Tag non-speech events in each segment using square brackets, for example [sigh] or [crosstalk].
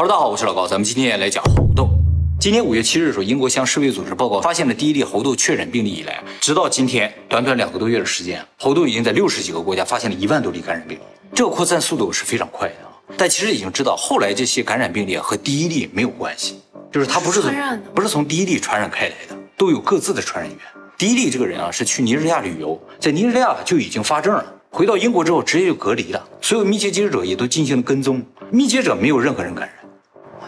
Hello，大家好，我是老高，咱们今天来讲猴痘。今年五月七日的时候，英国向世卫组织报告发现了第一例猴痘确诊病例以来，直到今天短短两个多月的时间，猴痘已经在六十几个国家发现了一万多例感染病例，这个扩散速度是非常快的啊。但其实已经知道，后来这些感染病例和第一例没有关系，就是它不是从不是从第一例传染开来的，都有各自的传染源。第一例这个人啊，是去尼日利亚旅游，在尼日利亚就已经发症了。回到英国之后，直接就隔离了，所有密切接触者也都进行了跟踪，密接者没有任何人感染。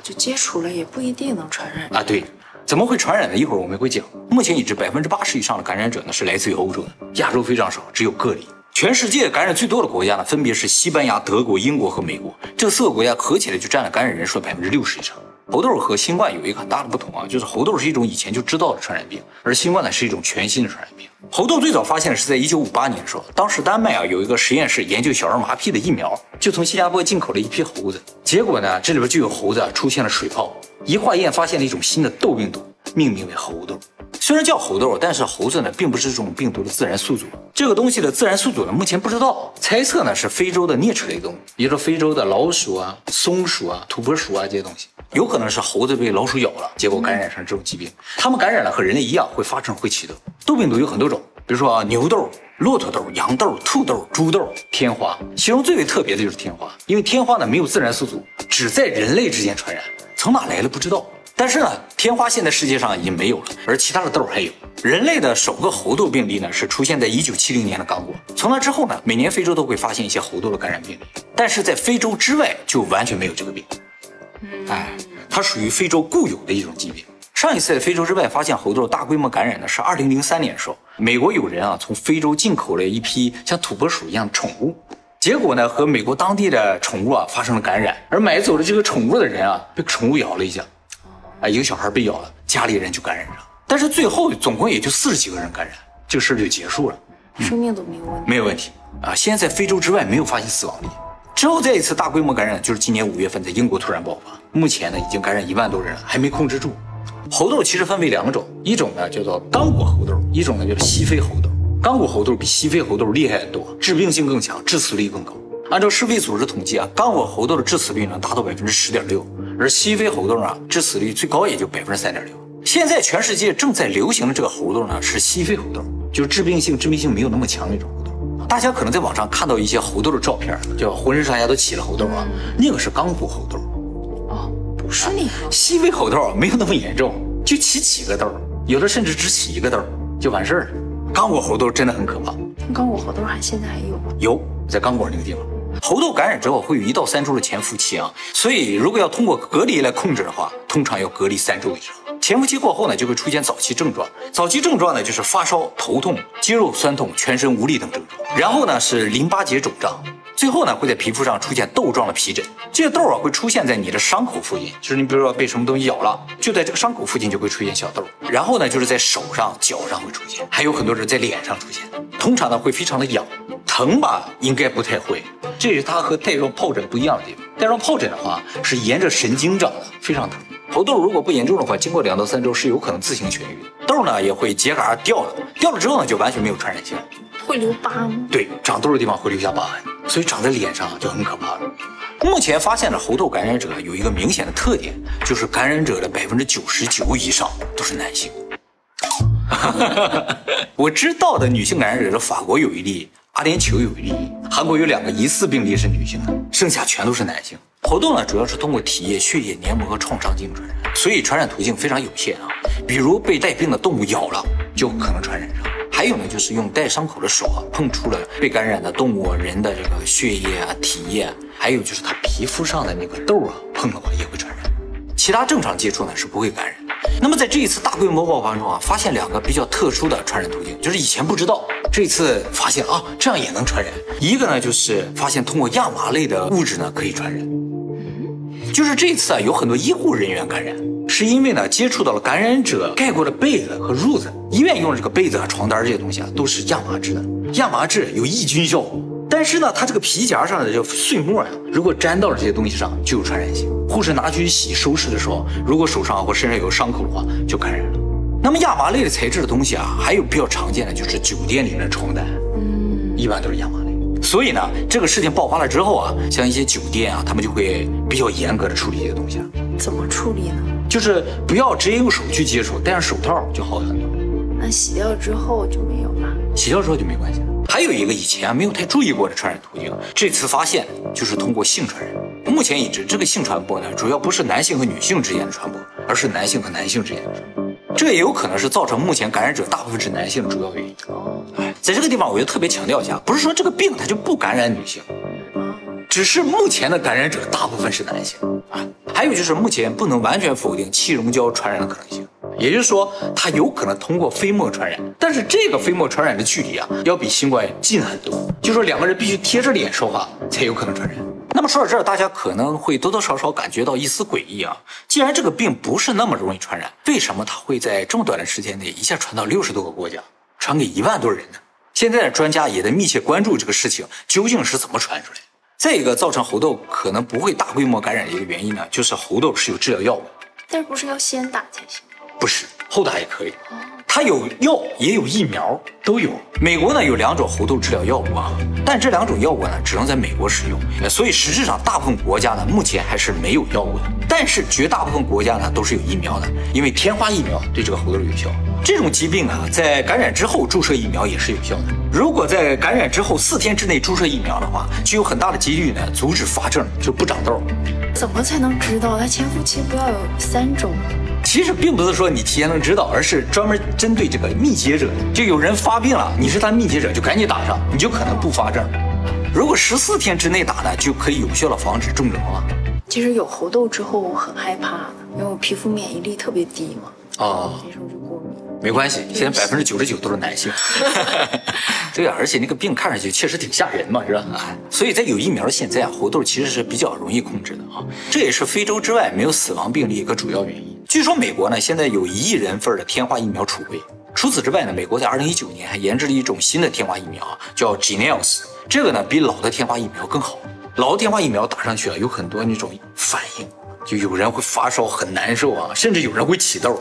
就接触了，也不一定能传染啊。对，怎么会传染呢？一会儿我们会讲。目前已知百分之八十以上的感染者呢是来自于欧洲的，亚洲非常少，只有个例。全世界感染最多的国家呢，分别是西班牙、德国、英国和美国，这四个国家合起来就占了感染人数的百分之六十以上。猴痘和新冠有一个很大的不同啊，就是猴痘是一种以前就知道的传染病，而新冠呢是一种全新的传染病。猴痘最早发现是在一九五八年的时候，当时丹麦啊有一个实验室研究小儿麻痹的疫苗，就从新加坡进口了一批猴子，结果呢这里边就有猴子出现了水泡，一化验发现了一种新的痘病毒，命名为猴痘。虽然叫猴痘，但是猴子呢并不是这种病毒的自然宿主，这个东西的自然宿主呢目前不知道，猜测呢是非洲的啮齿类动物，比如说非洲的老鼠啊、松鼠啊、土拨鼠啊这些东西。有可能是猴子被老鼠咬了，结果感染上这种疾病。它们感染了和人类一样会发症会起痘。痘病毒有很多种，比如说啊牛痘、骆驼痘、羊痘、兔痘、猪痘、天花。其中最为特别的就是天花，因为天花呢没有自然宿主，只在人类之间传染，从哪来的不知道。但是呢，天花现在世界上已经没有了，而其他的痘还有。人类的首个猴痘病例呢是出现在一九七零年的刚果。从那之后呢，每年非洲都会发现一些猴痘的感染病例，但是在非洲之外就完全没有这个病。哎，它属于非洲固有的一种疾病。上一次在非洲之外发现猴痘大规模感染呢，是二零零三年的时候，美国有人啊从非洲进口了一批像土拨鼠一样的宠物，结果呢和美国当地的宠物啊发生了感染，而买走了这个宠物的人啊被宠物咬了一下，啊一个小孩被咬了，家里人就感染上，但是最后总共也就四十几个人感染，这个事儿就结束了，生命都没有问题，没有问题啊，现在在非洲之外没有发现死亡例。之后再一次大规模感染，就是今年五月份在英国突然爆发，目前呢已经感染一万多人了，还没控制住。猴痘其实分为两种，一种呢叫做刚果猴痘，一种呢叫做西非猴痘。刚果猴痘比西非猴痘厉害很多，致病性更强，致死率更高。按照世卫组织统计啊，刚果猴痘的致死率能达到百分之十点六，而西非猴痘啊致死率最高也就百分之三点六。现在全世界正在流行的这个猴痘呢是西非猴痘，就是致病性、致命性没有那么强那种猴痘。大家可能在网上看到一些猴痘的照片，就浑身上下都起了猴痘啊，那个是刚果猴痘。哦，不是那个西非猴痘没有那么严重，就起几个痘，有的甚至只起一个痘就完事儿了。刚果猴痘真的很可怕。刚果猴痘还现在还有吗？有，在刚果那个地方。猴痘感染之后会有一到三周的潜伏期啊，所以如果要通过隔离来控制的话，通常要隔离三周以上。潜伏期过后呢，就会出现早期症状。早期症状呢，就是发烧、头痛、肌肉酸痛、全身无力等症状。然后呢，是淋巴结肿胀。最后呢，会在皮肤上出现痘状的皮疹。这些痘啊，会出现在你的伤口附近，就是你比如说被什么东西咬了，就在这个伤口附近就会出现小痘。然后呢，就是在手上、脚上会出现，还有很多人在脸上出现。通常呢，会非常的痒，疼吧，应该不太会。这是它和带状疱疹不一样的地方。带状疱疹的话，是沿着神经长的，非常疼。猴痘如果不严重的话，经过两到三周是有可能自行痊愈。痘呢也会结痂掉了，掉了之后呢就完全没有传染性。会留疤吗？对，长痘的地方会留下疤痕，所以长在脸上就很可怕了。目前发现的猴痘感染者有一个明显的特点，就是感染者的百分之九十九以上都是男性。[laughs] 我知道的女性感染者，法国有一例，阿联酋有一例，韩国有两个疑似病例是女性的，剩下全都是男性。猴痘呢，主要是通过体液、血液、黏膜和创伤进行传染，所以传染途径非常有限啊。比如被带病的动物咬了，就可能传染上；还有呢，就是用带伤口的手啊，碰触了被感染的动物、人的这个血液啊、体液；还有就是他皮肤上的那个痘啊，碰的话也会传染。其他正常接触呢是不会感染。那么在这一次大规模爆发中啊，发现两个比较特殊的传染途径，就是以前不知道，这次发现啊，这样也能传染。一个呢，就是发现通过亚麻类的物质呢可以传染。就是这次啊，有很多医护人员感染，是因为呢接触到了感染者盖过的被子和褥子。医院用的这个被子和床单这些东西啊，都是亚麻质的。亚麻质有抑菌效果，但是呢，它这个皮夹上的这碎末啊，如果粘到了这些东西上，就有传染性。护士拿去洗收拾的时候，如果手上或身上有伤口的话，就感染了。那么亚麻类的材质的东西啊，还有比较常见的就是酒店里面的床单，嗯，一般都是亚麻类。所以呢，这个事情爆发了之后啊，像一些酒店啊，他们就会比较严格的处理这些东西啊，怎么处理呢？就是不要直接用手去接触，戴上手套就好很多。那洗掉之后就没有了。洗掉之后就没关系了。还有一个以前啊没有太注意过的传染途径，这次发现就是通过性传染。目前已知，这个性传播呢，主要不是男性和女性之间的传播，而是男性和男性之间的传播。这也有可能是造成目前感染者大部分是男性的主要原因。哦，哎，在这个地方我就特别强调一下，不是说这个病它就不感染女性，只是目前的感染者大部分是男性啊。还有就是目前不能完全否定气溶胶传染的可能性，也就是说它有可能通过飞沫传染，但是这个飞沫传染的距离啊要比新冠近很多，就说两个人必须贴着脸说话才有可能传染。那么说到这儿，大家可能会多多少少感觉到一丝诡异啊。既然这个病不是那么容易传染，为什么它会在这么短的时间内一下传到六十多个国家，传给一万多人呢？现在的专家也在密切关注这个事情究竟是怎么传出来的。再一个，造成猴痘可能不会大规模感染的一个原因呢，就是猴痘是有治疗药物，但是不是要先打才行？不是后打也可以。它有药也有疫苗，都有。美国呢有两种猴痘治疗药物啊，但这两种药物呢只能在美国使用，所以实质上大部分国家呢目前还是没有药物的。但是绝大部分国家呢都是有疫苗的，因为天花疫苗对这个猴痘有效。这种疾病啊，在感染之后注射疫苗也是有效的。如果在感染之后四天之内注射疫苗的话，就有很大的几率呢阻止发症，就不长痘。怎么才能知道它潜伏期不要有三周？其实并不是说你提前能知道，而是专门针对这个密接者，就有人发病了，你是他密接者，就赶紧打上，你就可能不发症。如果十四天之内打呢，就可以有效的防止中招了。其实有猴痘之后我很害怕，因为我皮肤免疫力特别低嘛。哦，那时候就过敏。没关系，现在百分之九十九都是男性。[laughs] 对啊，而且那个病看上去确实挺吓人嘛，是吧？啊，所以在有疫苗的现在啊，猴痘其实是比较容易控制的啊。这也是非洲之外没有死亡病例一个主要原因。据说美国呢现在有一亿人份的天花疫苗储备。除此之外呢，美国在二零一九年还研制了一种新的天花疫苗啊，叫 g n e l s 这个呢比老的天花疫苗更好。老的天花疫苗打上去啊，有很多那种反应，就有人会发烧很难受啊，甚至有人会起痘。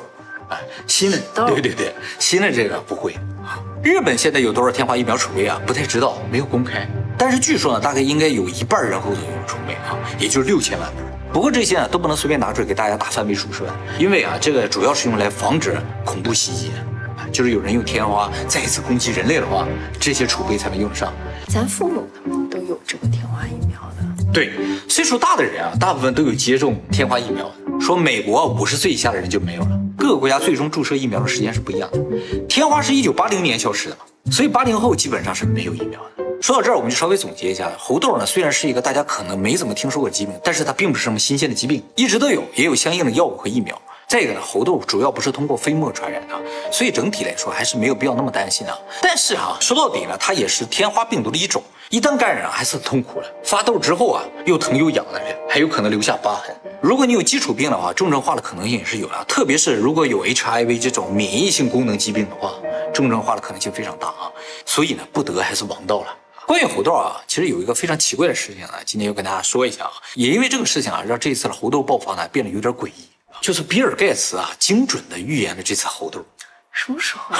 哎，新的对对对，新的这个不会啊。日本现在有多少天花疫苗储备啊？不太知道，没有公开。但是据说呢，大概应该有一半人口左右储备啊，也就是六千万份。不过这些啊都不能随便拿出来给大家打范围辐射，因为啊这个主要是用来防止恐怖袭击，啊就是有人用天花再一次攻击人类的话，这些储备才能用得上。咱父母他们都有这个天花疫苗的。对，岁数大的人啊，大部分都有接种天花疫苗的。说美国五十岁以下的人就没有了。各个国家最终注射疫苗的时间是不一样的。天花是一九八零年消失的，所以八零后基本上是没有疫苗的。说到这儿，我们就稍微总结一下，猴痘呢虽然是一个大家可能没怎么听说过疾病，但是它并不是什么新鲜的疾病，一直都有，也有相应的药物和疫苗。再一个呢，猴痘主要不是通过飞沫传染的，所以整体来说还是没有必要那么担心啊。但是啊，说到底呢，它也是天花病毒的一种，一旦感染还是很痛苦的。发痘之后啊，又疼又痒的人，还有可能留下疤痕。如果你有基础病的话，重症化的可能性也是有的，特别是如果有 HIV 这种免疫性功能疾病的话，重症化的可能性非常大啊。所以呢，不得还是王道了。关于猴痘啊，其实有一个非常奇怪的事情啊，今天要跟大家说一下啊。也因为这个事情啊，让这次的猴痘爆发呢变得有点诡异。就是比尔盖茨啊，精准的预言了这次猴痘。什么时候？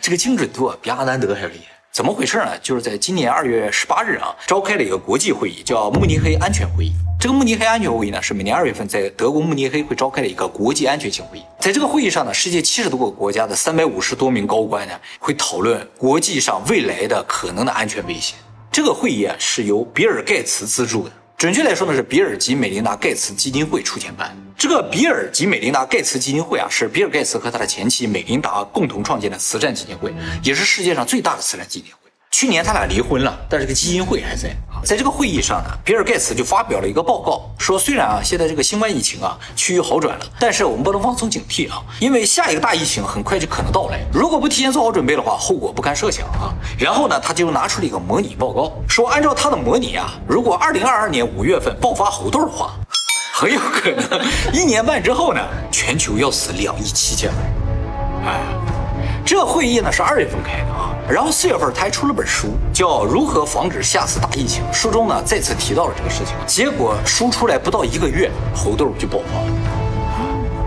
这个精准度啊，比阿南德还要厉害。怎么回事呢？就是在今年二月十八日啊，召开了一个国际会议，叫慕尼黑安全会议。这个慕尼黑安全会议呢，是每年二月份在德国慕尼黑会召开的一个国际安全性会议。在这个会议上呢，世界七十多个国家的三百五十多名高官呢，会讨论国际上未来的可能的安全威胁。这个会议啊，是由比尔盖茨资助的。准确来说呢，是比尔及美琳达盖茨基金会出钱办。这个比尔及美琳达盖茨基金会啊，是比尔盖茨和他的前妻美琳达共同创建的慈善基金会，也是世界上最大的慈善基金会。去年他俩离婚了，但是这个基金会还在。在这个会议上呢，比尔盖茨就发表了一个报告，说虽然啊现在这个新冠疫情啊趋于好转了，但是我们不能放松警惕啊，因为下一个大疫情很快就可能到来。如果不提前做好准备的话，后果不堪设想啊。然后呢，他就拿出了一个模拟报告，说按照他的模拟啊，如果二零二二年五月份爆发猴痘的话，很有可能一年半之后呢，全球要死两亿七千万人。哎。这会议呢是二月份开的啊，然后四月份他还出了本书，叫《如何防止下次大疫情》。书中呢再次提到了这个事情。结果书出来不到一个月，猴痘就爆发了。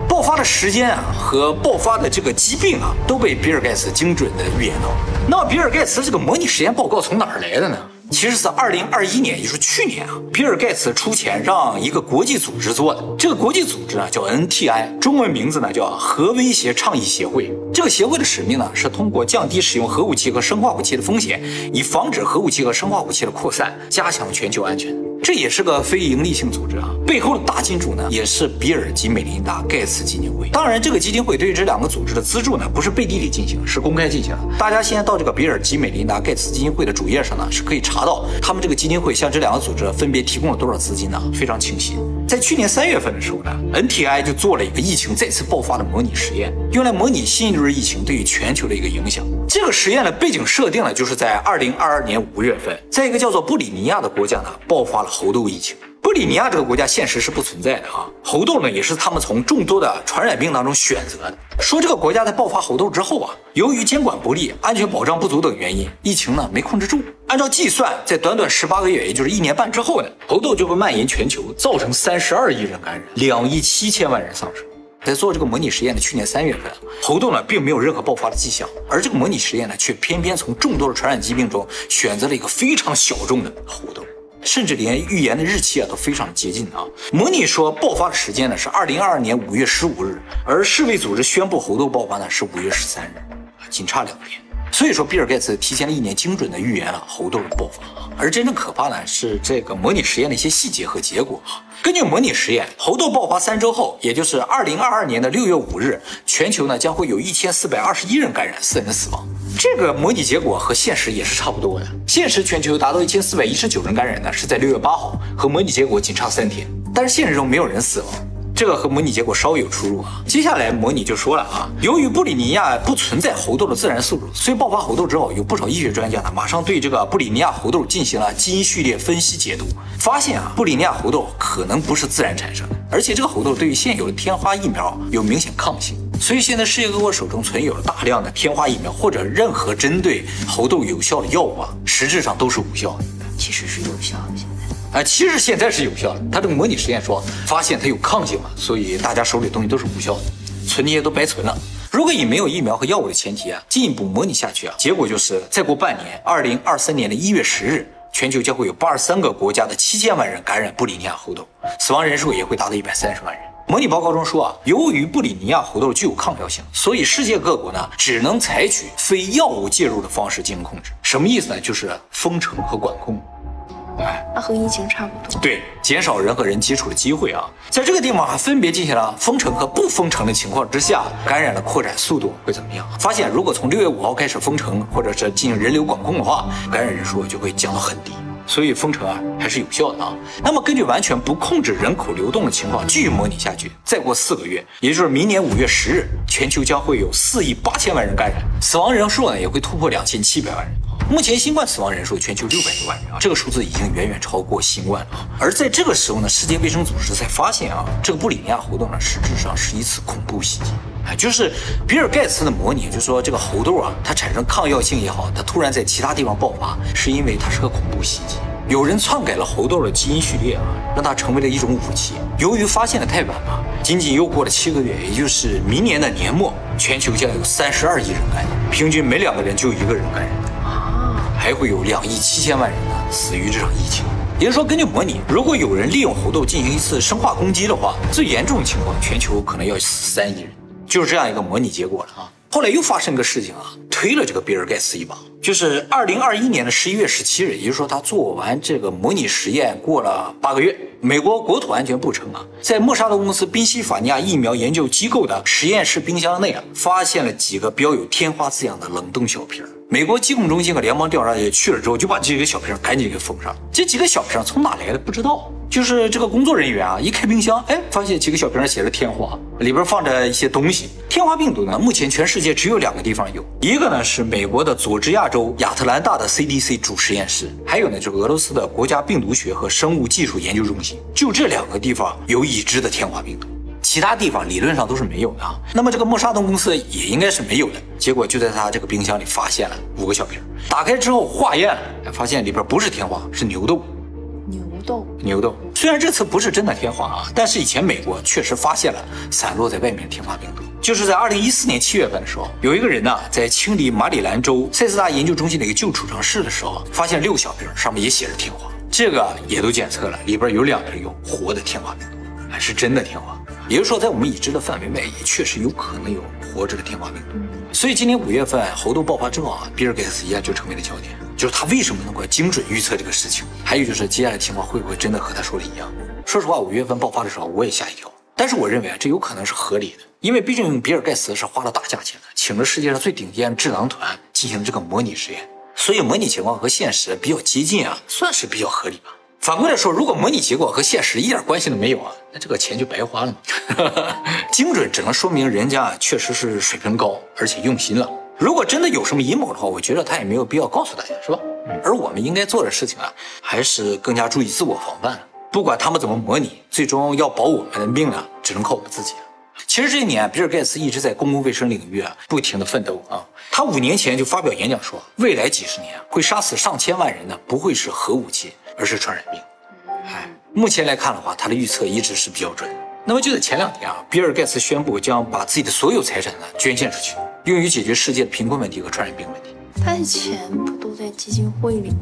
爆发的时间啊和爆发的这个疾病啊都被比尔盖茨精准的预言到。那么比尔盖茨这个模拟实验报告从哪儿来的呢？其实是二零二一年，也就是去年啊，比尔盖茨出钱让一个国际组织做的。这个国际组织呢叫 NTI，中文名字呢叫核威胁倡议协会。这个协会的使命呢是通过降低使用核武器和生化武器的风险，以防止核武器和生化武器的扩散，加强全球安全。这也是个非盈利性组织啊，背后的大金主呢也是比尔及美琳达盖茨基金会。当然，这个基金会对于这两个组织的资助呢，不是背地里进行，是公开进行。大家现在到这个比尔及美琳达盖茨基金会的主页上呢，是可以查到他们这个基金会向这两个组织分别提供了多少资金呢？非常清晰。在去年三月份的时候呢，NTI 就做了一个疫情再次爆发的模拟实验，用来模拟新一轮疫情对于全球的一个影响。这个实验的背景设定呢，就是在二零二二年五月份，在一个叫做布里尼亚的国家呢，爆发了猴痘疫情。布里尼亚这个国家现实是不存在的哈，猴痘呢也是他们从众多的传染病当中选择的。说这个国家在爆发猴痘之后啊，由于监管不力、安全保障不足等原因，疫情呢没控制住。按照计算，在短短十八个月，也就是一年半之后呢，猴痘就会蔓延全球，造成三十二亿人感染，两亿七千万人丧生。在做这个模拟实验的去年三月份，猴痘呢并没有任何爆发的迹象，而这个模拟实验呢却偏偏从众多的传染疾病中选择了一个非常小众的猴痘，甚至连预言的日期啊都非常的接近啊。模拟说爆发的时间呢是二零二二年五月十五日，而世卫组织宣布猴痘爆发呢是五月十三日，仅差两天。所以说，比尔盖茨提前了一年，精准的预言了猴痘的爆发。而真正可怕呢是这个模拟实验的一些细节和结果啊。根据模拟实验，猴痘爆发三周后，也就是二零二二年的六月五日，全球呢将会有一千四百二十一人感染，四人死亡。这个模拟结果和现实也是差不多的。现实全球达到一千四百一十九人感染呢，是在六月八号，和模拟结果仅差三天。但是现实中没有人死亡。这个和模拟结果稍微有出入啊。接下来模拟就说了啊，由于布里尼亚不存在猴痘的自然宿主，所以爆发猴痘之后，有不少医学专家呢，马上对这个布里尼亚猴痘进行了基因序列分析解读，发现啊，布里尼亚猴痘可能不是自然产生的，而且这个猴痘对于现有的天花疫苗有明显抗性，所以现在世界各国手中存有了大量的天花疫苗或者任何针对猴痘有效的药物啊，实质上都是无效的。其实是有效的。啊，其实现在是有效的。他这个模拟实验说，发现它有抗性嘛，所以大家手里东西都是无效的，存那些都白存了。如果以没有疫苗和药物的前提啊，进一步模拟下去啊，结果就是再过半年，二零二三年的一月十日，全球将会有八十三个国家的七千万人感染布里尼亚猴痘，死亡人数也会达到一百三十万人。模拟报告中说啊，由于布里尼亚猴痘具有抗药性，所以世界各国呢只能采取非药物介入的方式进行控制。什么意思呢？就是封城和管控。那和疫情差不多，对，减少人和人接触的机会啊，在这个地方还分别进行了封城和不封城的情况之下，感染的扩展速度会怎么样？发现如果从六月五号开始封城，或者是进行人流管控的话，感染人数就会降到很低。所以封城啊还是有效的啊。那么根据完全不控制人口流动的情况继续模拟下去，再过四个月，也就是明年五月十日，全球将会有四亿八千万人感染，死亡人数呢也会突破两千七百万人。目前新冠死亡人数全球六百多万人啊，这个数字已经远远超过新冠了。而在这个时候呢，世界卫生组织才发现啊，这个布里尼亚猴痘呢，实质上是一次恐怖袭击。哎，就是比尔盖茨的模拟，就说这个猴痘啊，它产生抗药性也好，它突然在其他地方爆发，是因为它是个恐怖袭击。有人篡改了猴痘的基因序列啊，让它成为了一种武器。由于发现的太晚了，仅仅又过了七个月，也就是明年的年末，全球将有三十二亿人感染，平均每两个人就一个人感染。还会有两亿七千万人呢死于这场疫情。也就是说，根据模拟，如果有人利用猴痘进行一次生化攻击的话，最严重的情况，全球可能要死三亿人，就是这样一个模拟结果了啊。后来又发生个事情啊，推了这个比尔盖茨一把，就是二零二一年的十一月十七日，也就是说他做完这个模拟实验过了八个月，美国国土安全部称啊，在默沙东公司宾夕法尼亚疫苗研究机构的实验室冰箱内啊，发现了几个标有天花字样的冷冻小瓶。美国疾控中心和联邦调查局去了之后，就把这几个小瓶赶紧给封上。这几个小瓶从哪来的不知道，就是这个工作人员啊，一开冰箱，哎，发现几个小瓶上写着天花，里边放着一些东西。天花病毒呢，目前全世界只有两个地方有，一个呢是美国的佐治亚州亚特兰大的 CDC 主实验室，还有呢就是俄罗斯的国家病毒学和生物技术研究中心，就这两个地方有已知的天花病毒。其他地方理论上都是没有的啊，那么这个默沙东公司也应该是没有的。结果就在他这个冰箱里发现了五个小瓶，打开之后化验，发现里边不是天花，是牛痘。牛痘。虽然这次不是真的天花啊，但是以前美国确实发现了散落在外面的天花病毒。就是在二零一四年七月份的时候，有一个人呢在清理马里兰州塞斯大研究中心的一个旧储藏室的时候，发现六小瓶上面也写着天花，这个也都检测了，里边有两瓶有活的天花病毒，还是真的天花。也就是说，在我们已知的范围内，也确实有可能有活着的天花病毒。所以今年五月份猴痘爆发之后啊，比尔盖茨一下就成为了焦点，就是他为什么能够精准预测这个事情？还有就是接下来情况会不会真的和他说的一样？说实话，五月份爆发的时候我也吓一跳，但是我认为啊，这有可能是合理的，因为毕竟比尔盖茨是花了大价钱的，请了世界上最顶尖智囊团进行这个模拟实验，所以模拟情况和现实比较接近啊，算是比较合理吧。反过来说，如果模拟结果和现实一点关系都没有啊，那这个钱就白花了嘛。[laughs] 精准只能说明人家确实是水平高，而且用心了。如果真的有什么阴谋的话，我觉得他也没有必要告诉大家，是吧？而我们应该做的事情啊，还是更加注意自我防范。不管他们怎么模拟，最终要保我们的命啊，只能靠我们自己。其实这一年，比尔盖茨一直在公共卫生领域啊，不停的奋斗啊。他五年前就发表演讲说，未来几十年会杀死上千万人的，不会是核武器。而是传染病，哎，目前来看的话，他的预测一直是比较准。那么就在前两天啊，比尔盖茨宣布将把自己的所有财产呢捐献出去，用于解决世界的贫困问题和传染病问题。他的钱不都在基金会里吗？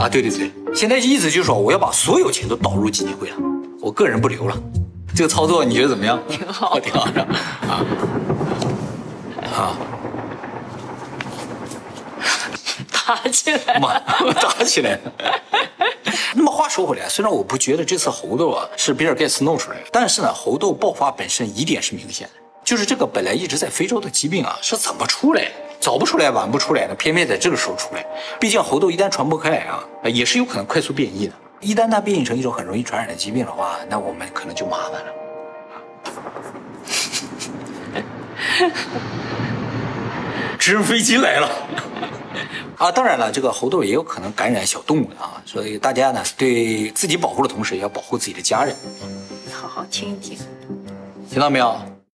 啊，对对对，现在意思就是说我要把所有钱都导入基金会了，我个人不留了。这个操作你觉得怎么样？挺好，挺好的啊 [laughs] 啊。打起来，妈，打起来了。那么话说回来，虽然我不觉得这次猴痘啊是比尔盖茨弄出来的，但是呢，猴痘爆发本身疑点是明显的，就是这个本来一直在非洲的疾病啊是怎么出来，早不出来晚不出来的？偏偏在这个时候出来。毕竟猴痘一旦传播开来啊，也是有可能快速变异的。一旦它变异成一种很容易传染的疾病的话，那我们可能就麻烦了。[laughs] 直升飞机来了。啊，当然了，这个猴痘也有可能感染小动物的啊，所以大家呢对自己保护的同时，也要保护自己的家人。好好听一听，听到没有？